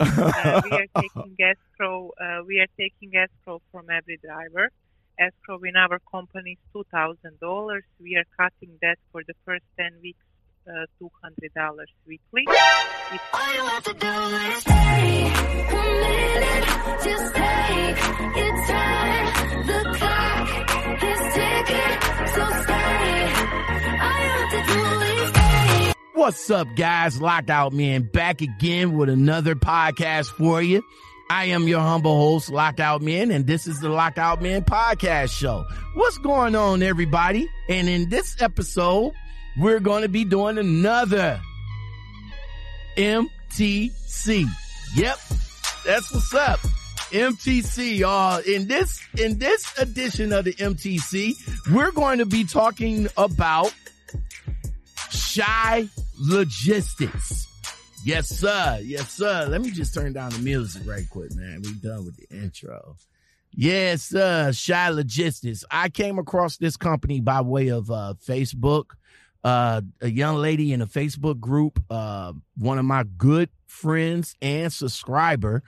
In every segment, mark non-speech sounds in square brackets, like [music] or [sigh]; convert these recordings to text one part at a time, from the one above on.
Uh, we are [laughs] taking escrow. Uh, we are taking escrow from every driver. Escrow in our company is two thousand dollars. We are cutting that for the first ten weeks, uh, two hundred dollars weekly. It's What's up, guys? Lockout Man back again with another podcast for you. I am your humble host, Lockout Man, and this is the Lockout Man podcast show. What's going on, everybody? And in this episode, we're going to be doing another MTC. Yep, that's what's up. MTC. Uh, in this in this edition of the MTC, we're going to be talking about Shy Logistics. Yes, sir. Yes, sir. Let me just turn down the music right quick, man. We done with the intro. Yes, sir. Shy Logistics. I came across this company by way of uh, Facebook. Uh, a young lady in a Facebook group, uh, one of my good friends and subscriber,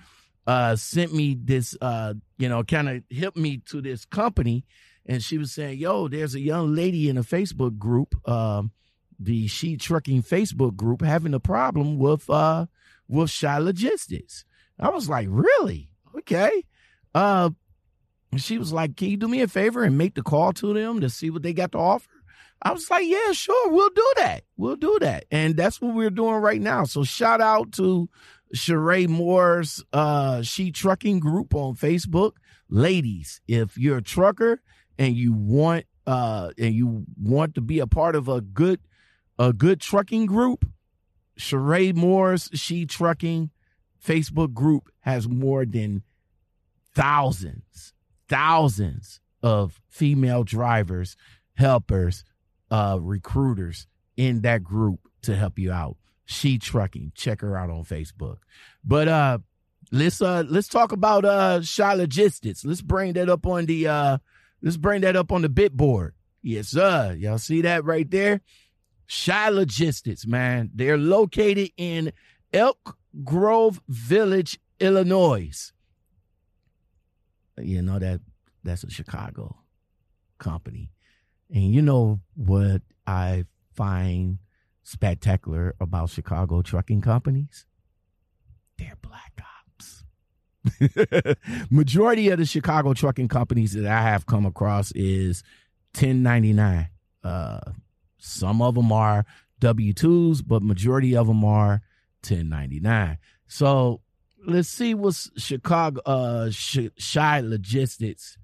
uh, sent me this, uh, you know, kind of hit me to this company. And she was saying, yo, there's a young lady in a Facebook group, um, the She Trucking Facebook group, having a problem with, uh, with Shy Logistics. I was like, really? Okay. Uh, she was like, can you do me a favor and make the call to them to see what they got to offer? I was like, yeah, sure, we'll do that. We'll do that. And that's what we're doing right now. So shout out to Sheree Moore's uh She Trucking group on Facebook. Ladies, if you're a trucker and you want uh and you want to be a part of a good a good trucking group, Sheree Moore's She Trucking Facebook group has more than thousands, thousands of female drivers, helpers, uh, recruiters in that group to help you out. She Trucking. Check her out on Facebook. But uh let's uh let's talk about uh Shy Logistics. Let's bring that up on the uh let's bring that up on the bit board. Yes, sir. Y'all see that right there? Shy Logistics, man. They're located in Elk Grove Village, Illinois. You know that that's a Chicago company. And you know what I find spectacular about Chicago trucking companies? They're black ops. [laughs] Majority of the Chicago trucking companies that I have come across is 1099. Uh, some of them are W2s, but majority of them are 1099. So let's see what Chicago uh Sh- Shy Logistics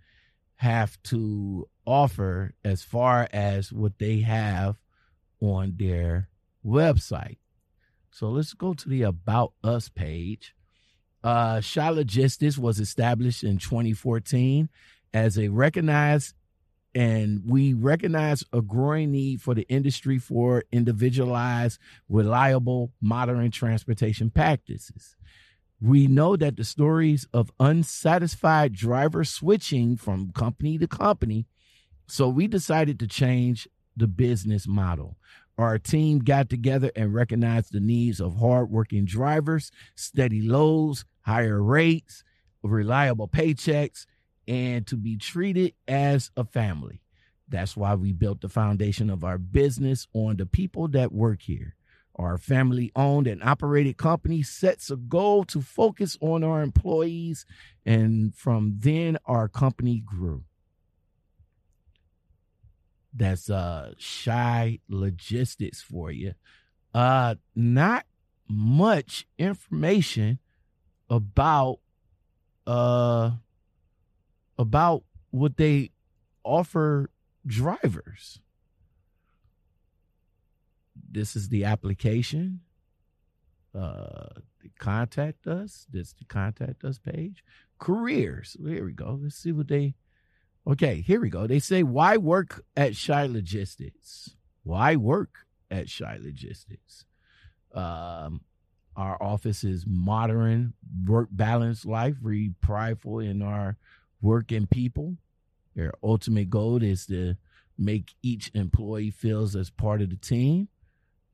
have to offer as far as what they have on their website. So let's go to the About Us page. Uh, Shy Logistics was established in 2014 as a recognized and we recognize a growing need for the industry for individualized, reliable, modern transportation practices. We know that the stories of unsatisfied drivers switching from company to company, so we decided to change the business model. Our team got together and recognized the needs of hardworking drivers, steady loads, higher rates, reliable paychecks, and to be treated as a family. That's why we built the foundation of our business on the people that work here. Our family owned and operated company sets a goal to focus on our employees, and from then our company grew. That's uh shy logistics for you. Uh not much information about uh about what they offer drivers. This is the application. Uh, contact us. This is the contact us page. Careers. Here we go. Let's see what they. Okay, here we go. They say, why work at Shy Logistics? Why work at Shy Logistics? Um, our office is modern, work balanced life. We prideful in our work and people. Their ultimate goal is to make each employee feels as part of the team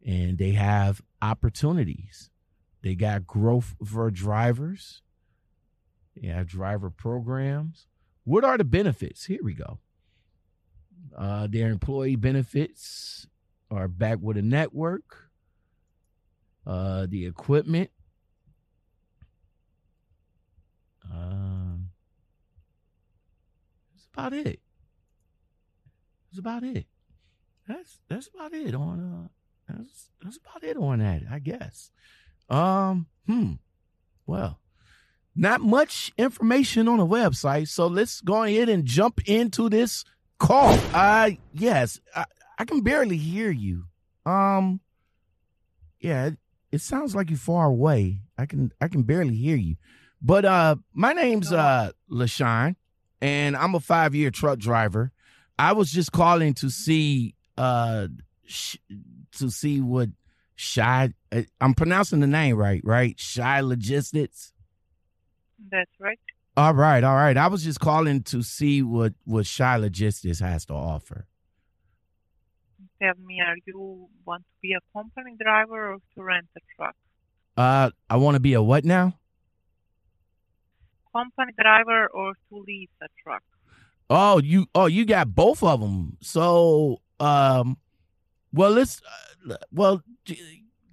and they have opportunities they got growth for drivers. They have driver programs. What are the benefits? Here we go. Uh, their employee benefits are back with a network. Uh, the equipment. That's about it. That's about it. That's that's about it on uh that's that's about it on that, I guess. Um, hmm. Well, not much information on the website, so let's go ahead and jump into this call. Uh yes, I, I can barely hear you. Um yeah, it, it sounds like you're far away. I can I can barely hear you. But uh my name's uh LaShawn and I'm a 5-year truck driver. I was just calling to see uh sh- to see what Shy uh, I'm pronouncing the name right, right? Shy Logistics. That's right. All right, all right. I was just calling to see what what Shy Logistics has to offer. Tell me, are you want to be a company driver or to rent a truck? Uh I want to be a what now? Company driver or to lease a truck? Oh, you oh you got both of them. So, um well, let's uh, well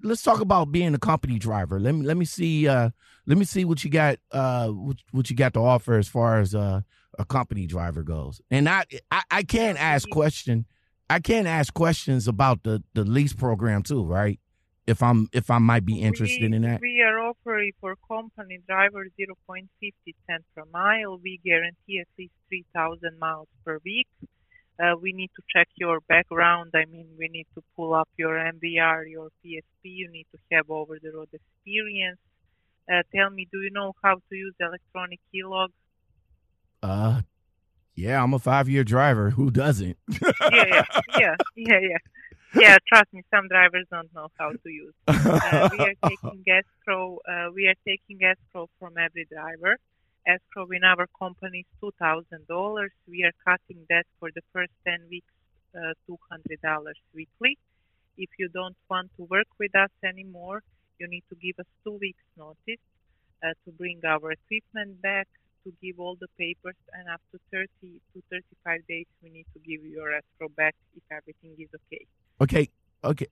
let's talk about being a company driver. Let me let me see uh let me see what you got uh what, what you got to offer as far as uh a company driver goes. And I I, I can ask question I can't ask questions about the the lease program too, right? If I'm if I might be interested we, in that. We are offering for company driver 0.50 cent per mile. We guarantee at least 3,000 miles per week. Uh, we need to check your background. I mean, we need to pull up your MVR, your PSP. You need to have over the road experience. Uh, tell me, do you know how to use electronic key log? Uh yeah, I'm a 5-year driver. Who doesn't? [laughs] yeah, yeah, yeah, yeah, yeah. [laughs] Yeah, trust me, some drivers don't know how to use. [laughs] Uh, we are taking escrow. Uh, we are taking escrow from every driver. Escrow in our company is two thousand dollars. We are cutting that for the first ten weeks, uh, two hundred dollars weekly. If you don't want to work with us anymore, you need to give us two weeks notice uh, to bring our equipment back, to give all the papers, and after 30 to 35 days, we need to give your escrow back if everything is okay. Okay, okay.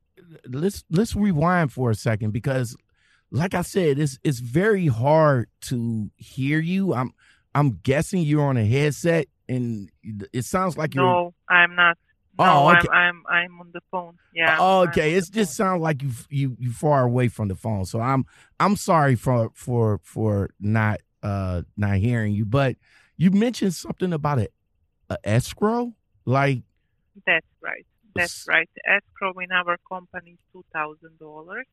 Let's let's rewind for a second because, like I said, it's it's very hard to hear you. I'm I'm guessing you're on a headset, and it sounds like you're. No, I'm not. Oh, no, Oh, okay. I'm, I'm I'm on the phone. Yeah. Oh, okay, it's just sounds like you you you far away from the phone. So I'm I'm sorry for for for not uh not hearing you. But you mentioned something about a, a escrow, like That's right. That's right. Escrow in our company is two thousand dollars,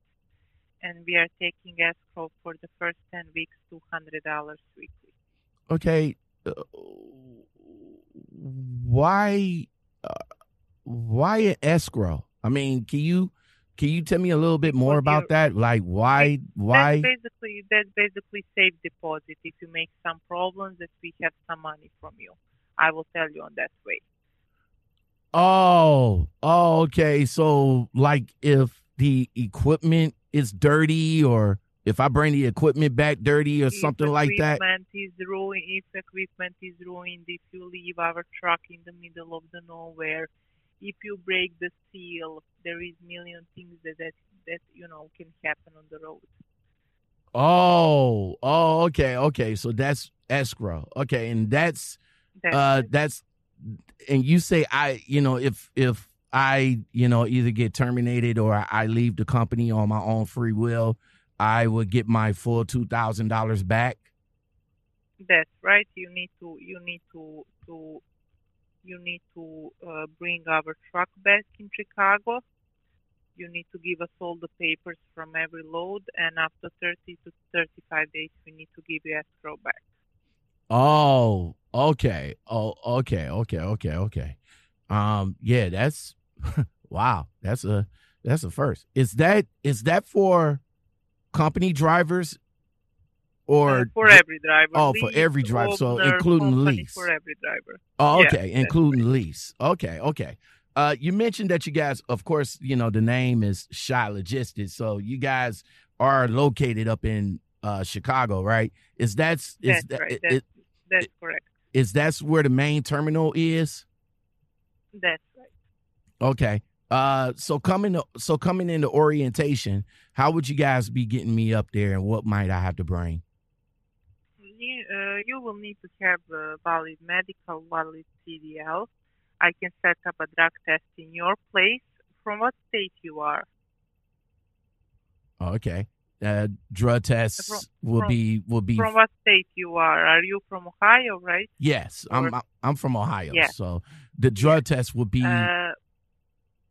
and we are taking escrow for the first ten weeks, two hundred dollars weekly. okay, uh, why uh, why an escrow? I mean, can you can you tell me a little bit more Because about that? Like why why? That's basically that's basically safe deposit. If you make some problems, that we have some money from you. I will tell you on that way. Oh, oh, okay. So, like, if the equipment is dirty, or if I bring the equipment back dirty, or something like that. equipment is ruined, if equipment is ruined, if you leave our truck in the middle of the nowhere, if you break the seal, there is million things that that, that you know can happen on the road. Oh, oh, okay, okay. So that's escrow. Okay, and that's That's uh that's and you say I, you know, if if I, you know, either get terminated or I, I leave the company on my own free will, I would get my full two thousand dollars back. That's right. You need to you need to to you need to uh, bring our truck back in Chicago. You need to give us all the papers from every load, and after 30 to 35 days, we need to give you escrow back. Oh, okay. Oh, okay, okay, okay, okay. Um, yeah, that's [laughs] wow. That's a that's a first. Is that is that for company drivers or Uh, for every driver. oh, for every driver, so including lease. For every driver. Oh, okay, that's including lease. Okay, okay. Uh, you mentioned that you guys, of course, you know the name is Shy Logistics, so you guys are located up in uh, Chicago, right? Is that's is That's that right. That's, it- that's correct. is that's where the main terminal is? That's right. Okay. Uh, so coming to, so coming into orientation, how would you guys be getting me up there, and what might I have to bring? You, uh, you will need to have a valid medical, valid CDL. I can set up a drug test in your place. From what state you are? Oh, okay. Uh, drug tests From- will from- be will be From what state you are? Are you from Ohio, right? yes. I'm I'm from Ohio, Yeah. so the drug test will be Uh,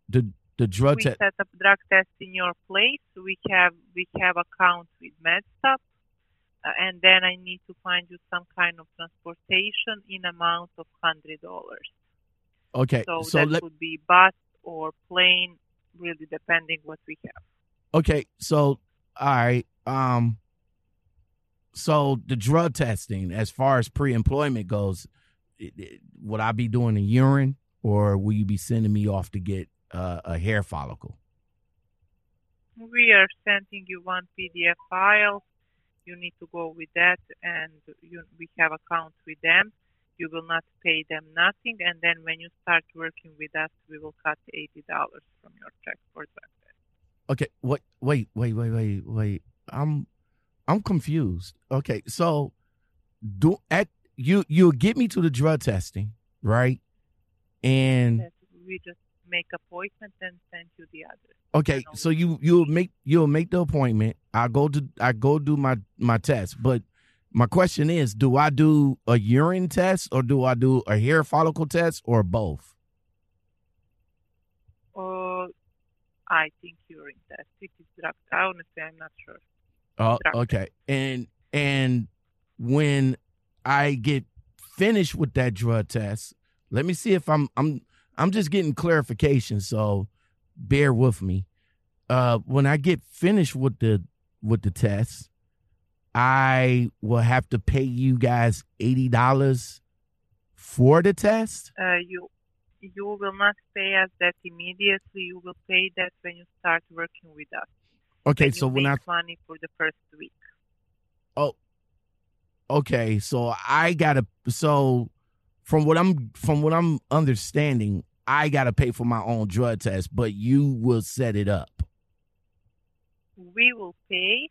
the the drug test. we test. set up drug test in your place. We have we have account with MedStop, uh, and then I need to find you some kind of transportation in amount of hundred dollars. Okay, So, so that let would be bus or plane, really depending what we have. okay, so all right. Um, so the drug testing, as far as pre-employment goes, it, it- would I be doing a urine, or will you be sending me off to get uh, a hair follicle? We are sending you one PDF file. You need to go with that, and you, we have accounts with them. You will not pay them nothing, and then when you start working with us, we will cut eighty dollars from your check for test. Okay, wait, wait, wait, wait, wait, wait. I'm I'm confused. Okay, so do at you you'll get me to the drug testing, right? And That we just make appointment and send you the address. okay, No. so you you'll make you'll make the appointment. I go to I go do my my test, but my question is, do I do a urine test or do I do a hair follicle test or both? Uh, I think urine test. If it's drug, honestly, I'm not sure. Oh, Drug okay. And and when I get finished with that drug test, let me see if I'm I'm I'm just getting clarification, so bear with me. Uh when I get finished with the with the test, I will have to pay you guys eighty dollars for the test. Uh, you you will not pay us that immediately. You will pay that when you start working with us. Okay, When so you when I money for the first week. Oh, okay, so I gotta so from what I'm from what I'm understanding, I gotta pay for my own drug test, but you will set it up. We will pay.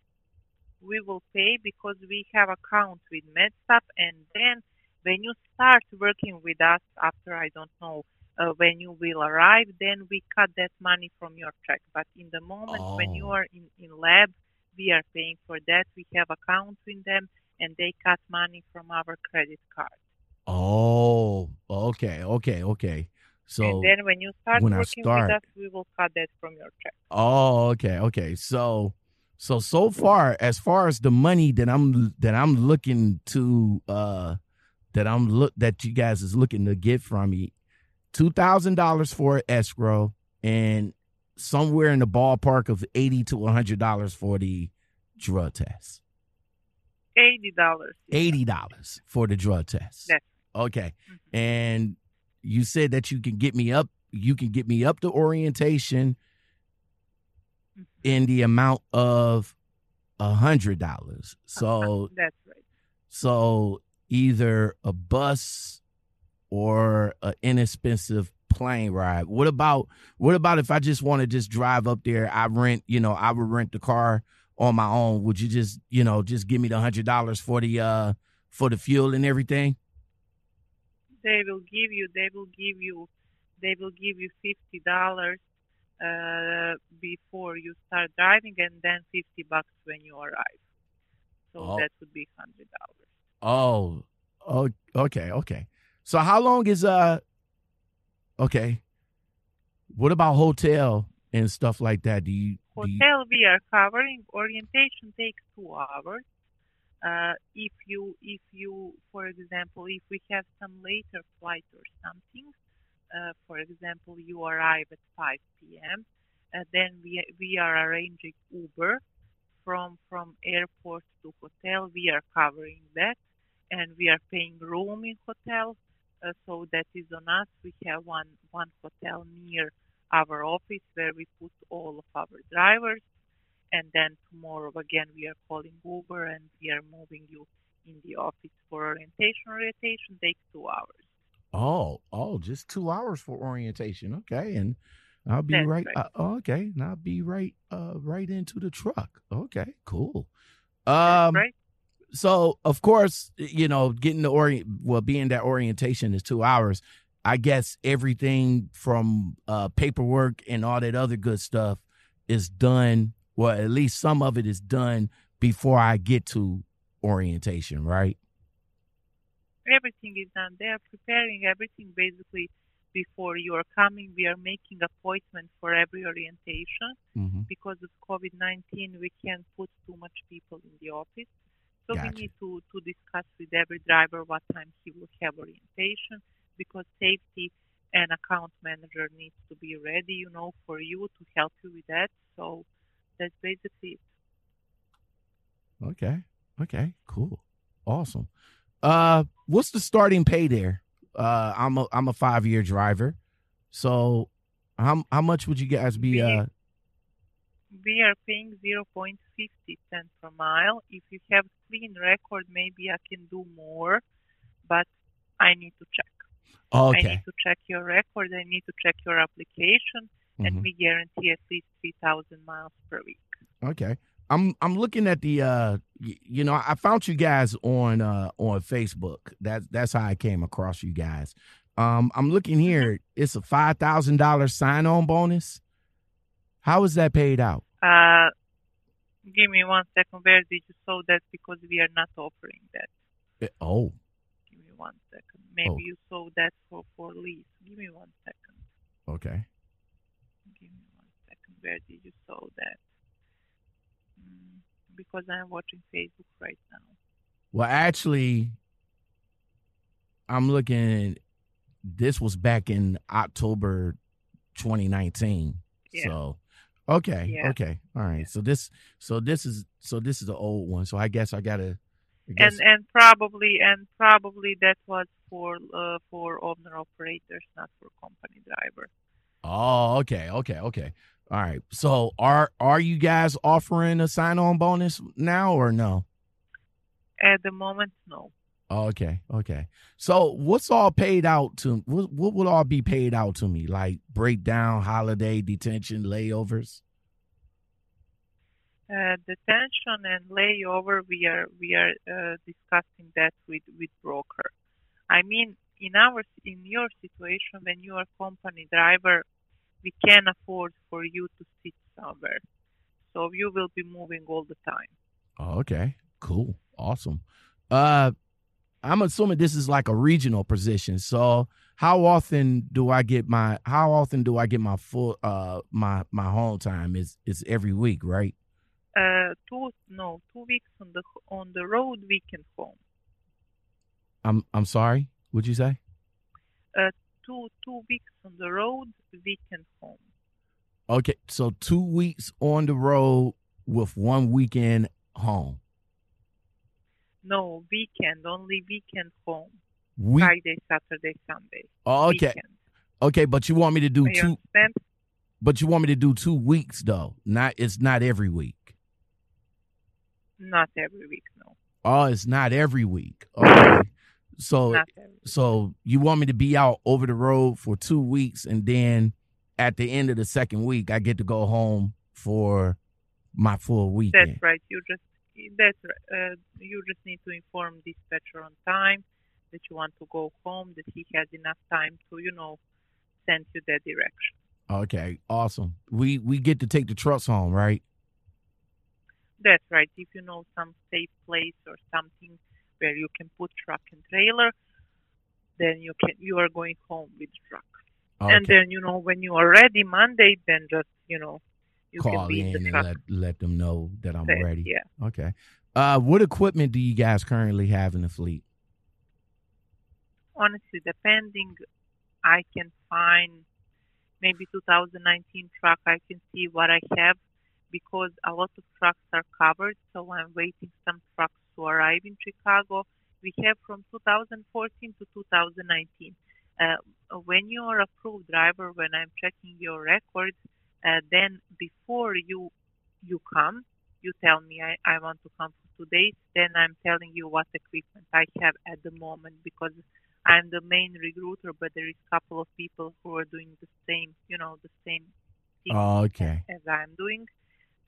We will pay because we have account with MedStop, and then when you start working with us, after I don't know uh, when you will arrive, then we cut that money from your check. But in the moment when you Oh. are in in lab, we are paying for that. We have account with them, and they cut money from our credit card. Oh, okay, okay, okay. So and then when you start when I working start- with us, we will cut that from your check. Oh, okay, okay. So, so so far, as far as the money that I'm that I'm looking to, uh, that I'm look that you guys is looking to get from me, two thousand dollars for escrow, and somewhere in the ballpark of eighty to one hundred dollars for the drug test. Eighty dollars. Eighty dollars for the drug test. That's Okay, Mhm. and you said that you can get me up. You can get me up to orientation Mhm. in the amount of a hundred dollars. [laughs] So That's right. so either a bus or an inexpensive plane ride. What about what about if I just want to just drive up there? I rent, you know, I would rent the car on my own. Would you just, you know, just give me the hundred dollars for the uh for the fuel and everything? They will give you. They will give you. They will give you fifty dollars uh, before you start driving, and then fifty bucks when you arrive. So Oh. that would be hundred dollars. Oh, oh, okay, okay. So how long is uh? Okay. What about hotel and stuff like that? Do you? Do you Hotel we are covering. Orientation takes two hours. Uh, if you, if you, for example, if we have some later flight or something, uh, for example, you arrive at 5 p.m., uh, then we we are arranging Uber from from airport to hotel. We are covering that, and we are paying room in hotel. Uh, so that is on us. We have one one hotel near our office where we put all of our drivers, and then tomorrow again we are calling Uber and we are moving you in the office for orientation. Orientation takes two hours. Oh, oh, just two hours for orientation. Okay, and I'll be That's right. right. Uh, okay, and I'll be right, uh, right into the truck. Okay, cool. Um, right? so of course, you know, getting the orient, well, being that orientation is two hours. I guess everything from uh, paperwork and all that other good stuff is done. Well, at least some of it is done before I get to orientation, right? Everything is done. They are preparing everything basically before you are coming. We are making appointment for every orientation. Mm-hmm. because of COVID 19, we can't put too much people in the office. So Gotcha. we need to, to discuss with every driver what time he will have orientation because safety and account manager needs to be ready, you know, for you to help you with that. So that's basically it. Okay. Okay. Cool. Awesome. Uh, what's the starting pay there? Uh, I'm a I'm a five year driver, so how how much would you guys be? Uh, We are paying 0.50 cents per mile. If you have clean record, maybe I can do more, but I need to check. Okay. I need to check your record. I need to check your application, and Mhm. we guarantee at least 3,000 miles per week. Okay. I'm I'm looking at the uh y- you know I found you guys on uh on Facebook. That's that's how I came across you guys. Um I'm looking here. It's a five thousand dollar sign on bonus. How is that paid out? Uh, give me one second. Where did you saw that? Because we are not offering that. Eh, Oh, Give me one second. Maybe Oh. you saw that for for lease. Give me one second. okay. Give me one second. Where did you saw that? Mm, because I'm watching Facebook right now. Well, actually, I'm looking. This was back in October 2019. Yeah. So, okay, Yeah. okay, all right. So this, so this is, so this is the old one. So I guess I gotta. I guess, And and probably and probably that was for uh, for owner operators, not for company driver. oh, okay, okay, okay. All right. So are are you guys offering a sign on bonus now or no? At the moment, no. Oh, okay, okay. So what's all paid out to? What what would all be paid out to me? Like breakdown, holiday, detention, layovers. Uh, detention and layover, we are we are uh, discussing that with with broker. I mean, in our in your situation, when you are company driver, we can afford for you to sit somewhere, so you will be moving all the time. Oh, okay. Cool. Awesome. Uh I'm assuming this is like a regional position. So how often do I get my how often do I get my full uh my my home time is is every week, right? Uh, two no two weeks on the on the road, weekend home. I'm I'm sorry. What'd you say? Two two weeks on the road, weekend home. Okay, so 2 weeks on the road with one weekend home. No weekend, only weekend home. Week Friday, Saturday, Sunday. oh, okay. Weekend. Okay, but you want me to do You two understand? but you want me to do 2 weeks though. Not it's not every week. Not every week, no. Oh, it's not every week. Okay. So Not every week. so you want me to be out over the road for two weeks and then at the end of the second week I get to go home for my full weekend. That's right. You just that's uh, you just need to inform dispatcher on time that you want to go home, that he has enough time to, you know, send you that direction. Okay, awesome. We we get to take the trucks home, right? That's right. If you know some safe place or something where you can put truck and trailer, then you can you are going home with truck. Okay. And then you know when you are ready Monday, then just you know you Call can in and truck. let let them know that I'm ready. Yeah. Okay. Uh what equipment do you guys currently have in the fleet? honestly, depending, I can find maybe 2019 truck. I can see what I have because a lot of trucks are covered. So I'm waiting some trucks to arrive in Chicago. We have from 2014 to 2019. Uh, when you are approved driver, when I'm checking your records, uh, then before you you come, you tell me I, I want to come for two days, then I'm telling you what equipment I have at the moment because I'm the main recruiter, but there is a couple of people who are doing the same, you know, the same thing Oh, okay. as I'm doing.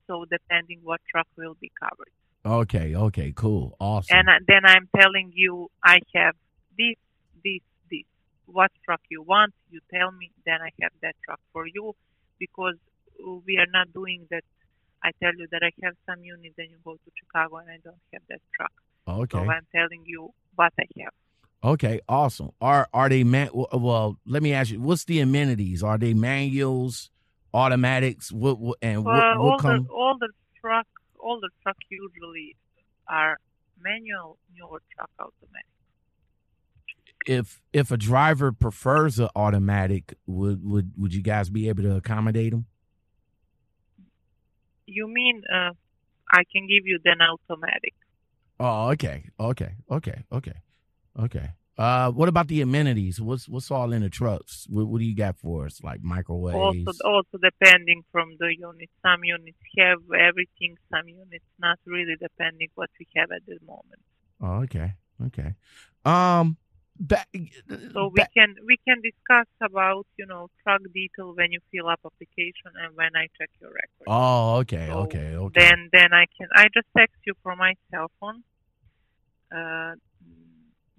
So depending what truck will be covered. Okay. Okay. Cool. Awesome. And uh, then I'm telling you I have this, this, this. What truck you want, you tell me, then I have that truck for you because uh, we are not doing that. I tell you that I have some unit, then you go to Chicago and I don't have that truck. okay. So I'm telling you what I have. Okay, awesome. Are are they man? Well, let me ask you, what's the amenities? Are they manuals, automatics? What, what and Well, what, all what come? the all the truck, all the truck usually are manual, newer truck automatic. If if a driver prefers an automatic, would would would you guys be able to accommodate them? You mean uh, I can give you then automatic? Oh, okay, okay, okay, okay, okay. Uh, what about the amenities? What's what's all in the trucks? What, what do you got for us? Like microwaves? Also, also depending from the unit. Some units have everything. Some units not really, depending what we have at the moment. Oh, okay, okay. Um, back, So we back- can we can discuss about you know truck detail when you fill up application and when I check your record. Oh, okay, So okay, okay. Then then I can I just text you from my cell phone. Uh,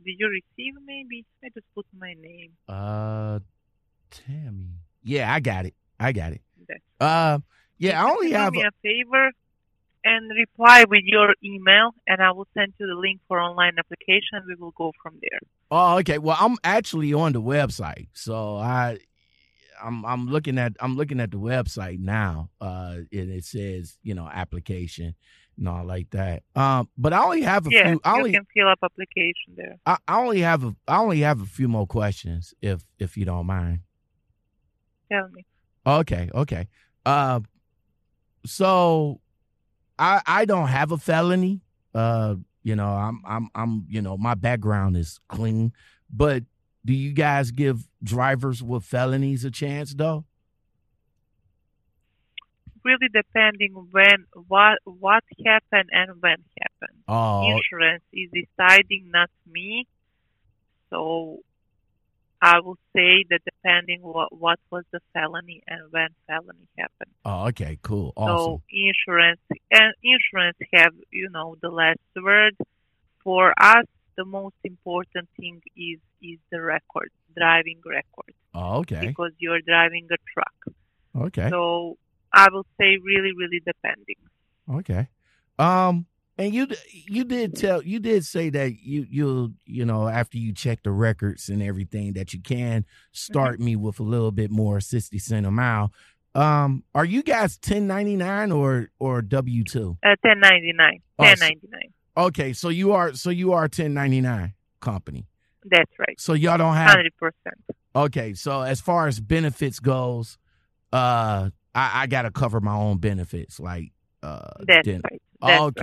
did you receive maybe? I just put my name. Uh, Tammy. Yeah, I got it. I got it. That's Uh, yeah, I only have. do me A, a favor and reply with your email, and I will send you the link for online application. We will go from there. oh, okay. Well, I'm actually on the website, so I, I'm I'm looking at I'm looking at the website now. Uh, and it says you know application all like that. Um, but I only have a yeah, few. I you only can fill up application there. I, I only have a I only have a few more questions if if you don't mind. Tell me. Okay, okay. Uh, so I I don't have a felony. Uh, you know, I'm I'm I'm you know my background is clean, but do you guys give drivers with felonies a chance though? Really depending when what what happened and when happened. Oh, Insurance is deciding, not me. So I will say that depending what what was the felony and when felony happened. oh, okay, cool, awesome. So insurance and insurance have you know the last word. For us, the most important thing is is the record, driving record, Oh, okay, because you're driving a truck. okay, So I will say really, really depending. okay. Um, and you you did tell you did say that you you you know after you check the records and everything that you can start me with a little bit more sixty cent a mile. Um, are you guys ten ninety nine or or W two? Uh, 1099. Oh, so- 1099. Okay, so you are so you are ten ninety nine company. That's right. So y'all don't have 100%. okay. So as far as benefits goes, uh, I, I gotta cover my own benefits, like uh, That's then- right. That's okay,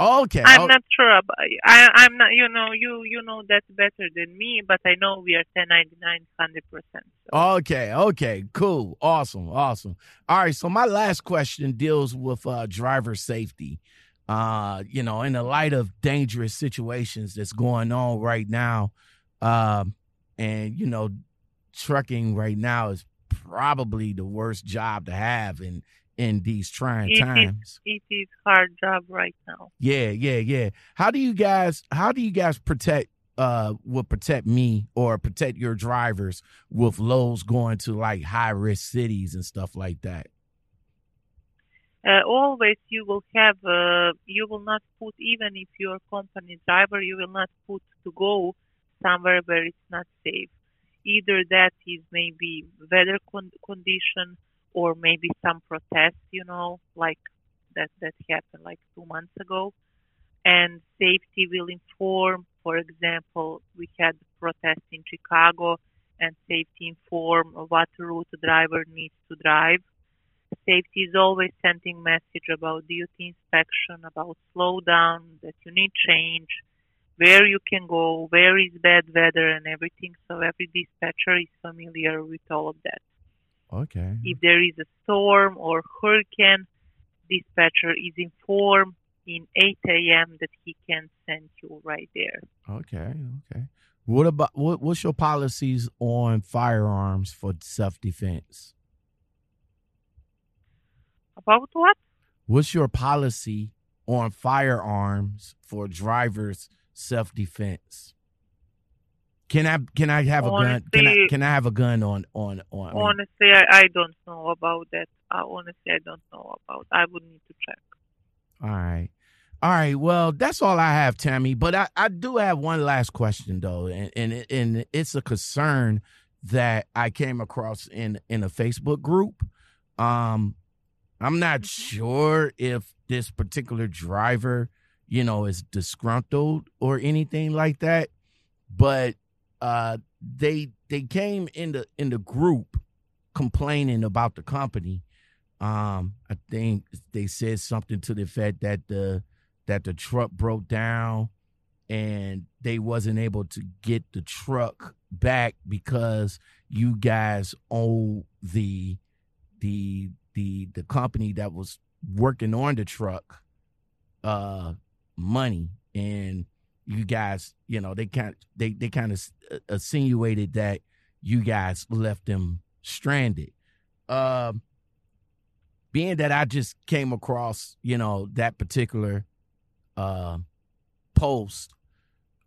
right. okay. I'm oh, not sure about. I, I'm not. You know, you you know that better than me. But I know we are 1099, 100 percent. So. Okay, okay, cool, awesome, awesome. All right, so my last question deals with uh driver safety. Uh, you know, in the light of dangerous situations that's going on right now, um, and you know, trucking right now is probably the worst job to have in in these trying It is. times. It is hard job right now. Yeah, yeah, yeah. How do you guys how do you guys protect uh will protect me or protect your drivers with lows going to like high risk cities and stuff like that? Uh, always you will have. Uh, you will not put even if you're a company driver. You will not put to go somewhere where it's not safe. Either that is maybe weather con- condition or maybe some protest. You know, like that that happened like two months ago. And safety will inform. For example, we had protest in Chicago, and safety inform what route driver needs to drive safety is always sending message about duty inspection, about slowdown, that you need change, where you can go, where is bad weather and everything. So every dispatcher is familiar with all of that. Okay. If there is a storm or hurricane, dispatcher is informed in 8 a.m. that he can send you right there. Okay, okay. What about what? What's your policies on firearms for self defense? About what? What's your policy on firearms for drivers self defense? Can I can I have a gun? Can I can I have a gun on on on? I Honestly, I, I don't know about that. Uh, honestly, I don't know about. I would need to check. All right. All right. Well, that's all I have, Tammy. But I, I do have one last question though, and and, and it's a concern that I came across in in a Facebook group. Um, I'm not sure if this particular driver, you know, is disgruntled or anything like that, but uh, they they came in the in the group complaining about the company. Um, I think they said something to the effect that the that the truck broke down and they wasn't able to get the truck back because you guys owe the the the the company that was working on the truck uh money and you guys you know they kind they they kind of insinuated that you guys left them stranded um being that I just came across, you know, that particular uh, post,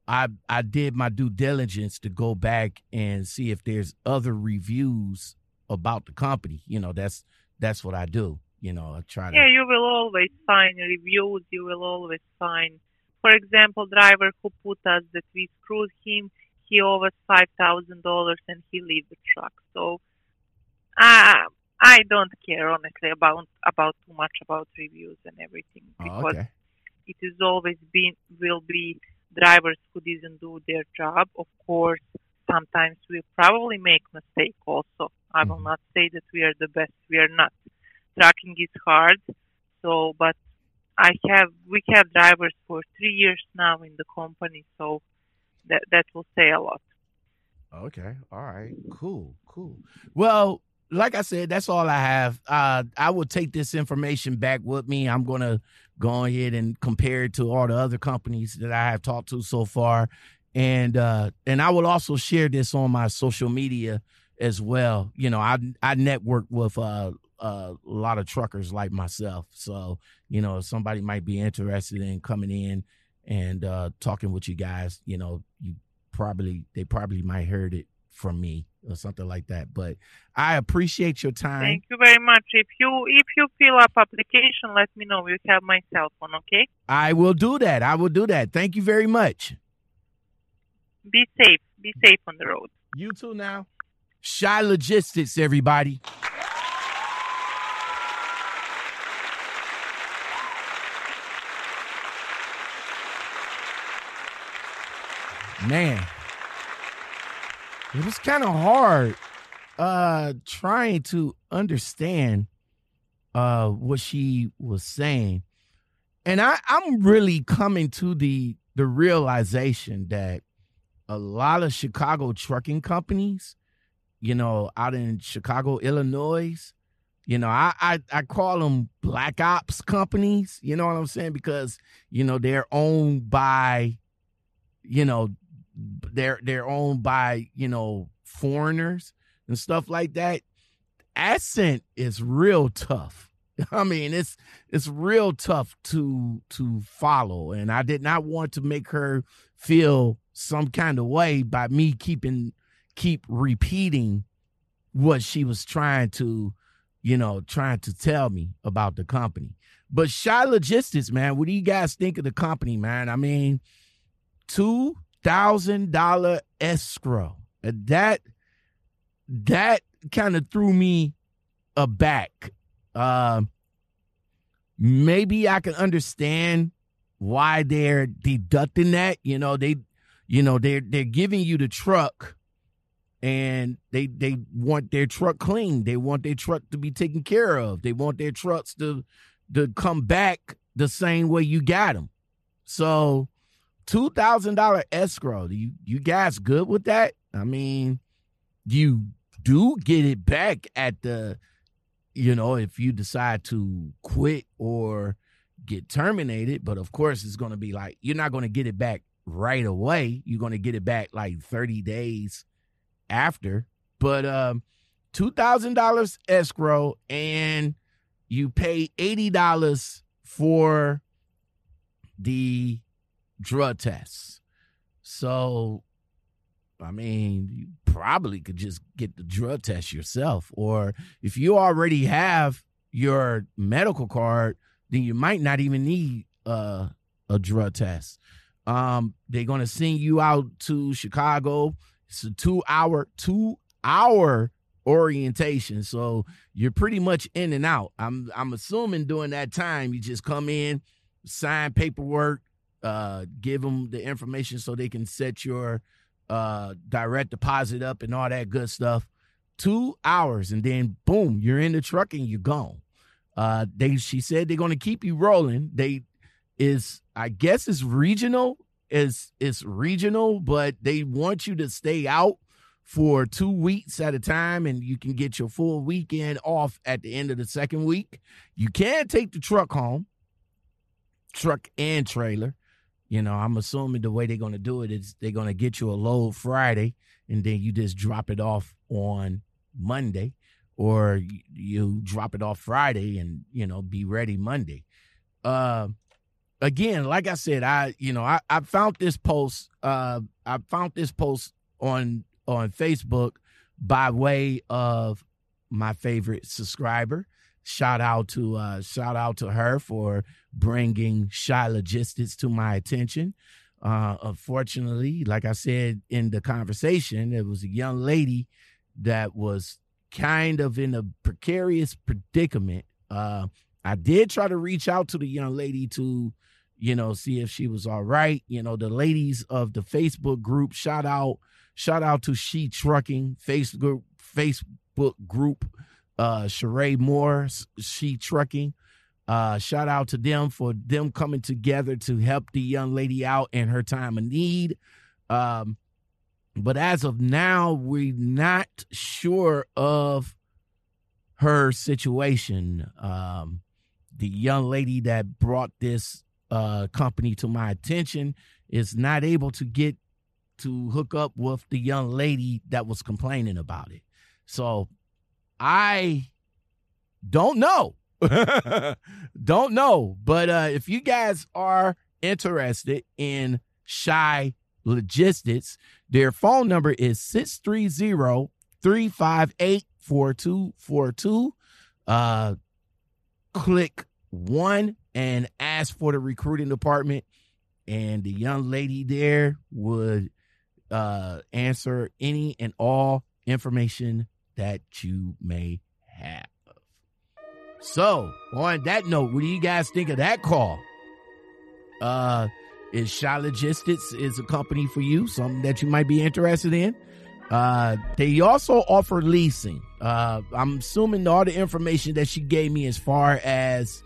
I I did my due diligence to go back and see if there's other reviews about the company. You know, that's that's what I do. You know, I try to. Yeah, you will always find reviews. You will always find, for example, driver who put us that we screwed him. He owed us five thousand dollars and he leave the truck. So, I I don't care honestly about about too much about reviews and everything Oh, because okay. it is always been will be drivers who didn't do their job. Of course, sometimes we probably make mistake also. I will Mhm. not say that we are the best. We are not. Trucking is hard. So, but I have we have drivers for three years now in the company, so that that will say a lot. Okay. All right. Cool. Cool. Well, like I said, that's all I have. Uh, I will take this information back with me. I'm gonna go ahead and compare it to all the other companies that I have talked to so far, and uh, and I will also share this on my social media as well. You know, I I network with uh, a lot of truckers like myself, so you know, if somebody might be interested in coming in and uh, talking with you guys, you know, you probably they probably might heard it from me or something like that. But I appreciate your time. Thank you very much. If you if you fill up application, let me know. You have my cell phone, okay? I will do that. I will do that. Thank you very much. Be safe. Be safe on the road. You too now. Shy Logistics, everybody. Man, it was kind of hard uh trying to understand uh what she was saying. And I I'm really coming to the the realization that a lot of Chicago trucking companies, you know, out in Chicago, Illinois, you know, I, I I call them black ops companies. You know what I'm saying? Because you know they're owned by, you know, they're they're owned by you know foreigners and stuff like that. Accent is real tough. [laughs] I mean, it's it's real tough to to follow, and I did not want to make her feel some kind of way by me keeping keep repeating what she was trying to, you know, trying to tell me about the company. But Shy Logistics, man, what do you guys think of the company, man? I mean, two thousand dollar escrow. That that kind of threw me aback. Uh, maybe I can understand why they're deducting that. You know, they you know, they're they're giving you the truck and they they want their truck clean. They want their truck to be taken care of. They want their trucks to to come back the same way you got them. So, two thousand dollar escrow. You you guys good with that? I mean, you do get it back at the you know, if you decide to quit or get terminated, but of course it's going to be like you're not going to get it back right away. You're going to get it back like 30 days after. But um $2,000 escrow and you pay $80 for the drug tests. So I mean, you probably could just get the drug test yourself. Or if you already have your medical card, then you might not even need uh, a drug test. Um, they're gonna send you out to Chicago. It's a two hour, two hour orientation. So you're pretty much in and out. I'm I'm assuming during that time you just come in, sign paperwork, uh, give them the information so they can set your uh direct deposit up and all that good stuff. Two hours and then boom, you're in the truck and you're gone. Uh they she said they're gonna keep you rolling. They is I guess it's regional. Is it's regional, but they want you to stay out for two weeks at a time and you can get your full weekend off at the end of the second week. You can take the truck home, truck and trailer. You know, I'm assuming the way they're going to do it is they're going to get you a load Friday and then you just drop it off on Monday or you drop it off Friday and, you know, be ready Monday. Uh, again, like I said, I, you know, I, I found this post, uh, I found this post on on Facebook by way of my favorite subscriber. Shout out to uh, shout out to her for bringing Shy Logistics to my attention. Uh, unfortunately, like I said in the conversation, it was a young lady that was kind of in a precarious predicament. Uh, I did try to reach out to the young lady to, you know, see if she was all right. You know, the ladies of the Facebook group, shout out Shout out to She Trucking Facebook Facebook group. Uh Sheree Moore, She Trucking. Uh, shout out to them for them coming together to help the young lady out in her time of need. Um, but as of now, we're not sure of her situation. Um, the young lady that brought this uh, company to my attention is not able to get to hook up with the young lady that was complaining about it. So I don't know. [laughs] don't know. But uh, if you guys are interested in Shy Logistics, their phone number is 630 358 4242. Uh, click one and ask for the recruiting department. And the young lady there would uh, answer any and all information that you may have. So, on that note, what do you guys think of that call? Uh, is Shy Logistics is a company for you, something that you might be interested in? Uh, they also offer leasing. Uh, I'm assuming all the information that she gave me as far as,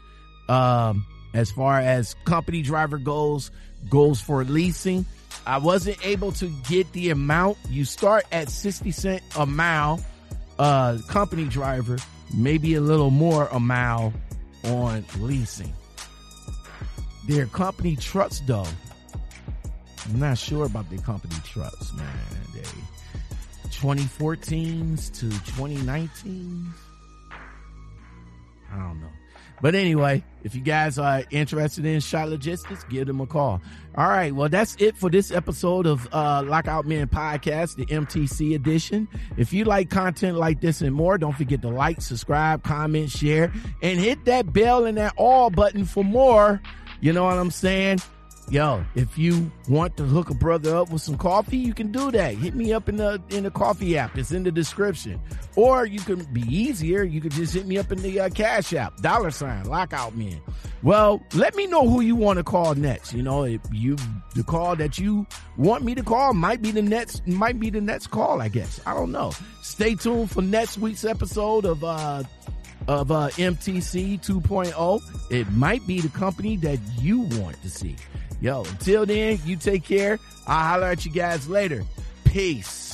um, as far as company driver goes, goes for leasing. I wasn't able to get the amount. You start at 60 cent a mile, uh, company driver, maybe a little more a mile on leasing. Their company trucks though. I'm not sure about their company trucks, man. They 2014s to 2019s. I don't know. But anyway, if you guys are interested in Shy Logistics, give them a call. All right. Well, that's it for this episode of uh, Lockout Men Podcast, the MTC edition. If you like content like this and more, don't forget to like, subscribe, comment, share, and hit that bell and that all button for more. You know what I'm saying? Yo, if you want to hook a brother up with some coffee, you can do that. Hit me up in the in the coffee app. It's in the description. Or you can be easier. You could just hit me up in the uh, Cash App, dollar sign, lockout men. Well, let me know who you want to call next. You know, if you the call that you want me to call might be the next might be the next call. I guess I don't know. Stay tuned for next week's episode of uh of uh, MTC 2.0. It might be the company that you want to see. Yo, until then, you take care. I'll holler at you guys later. Peace.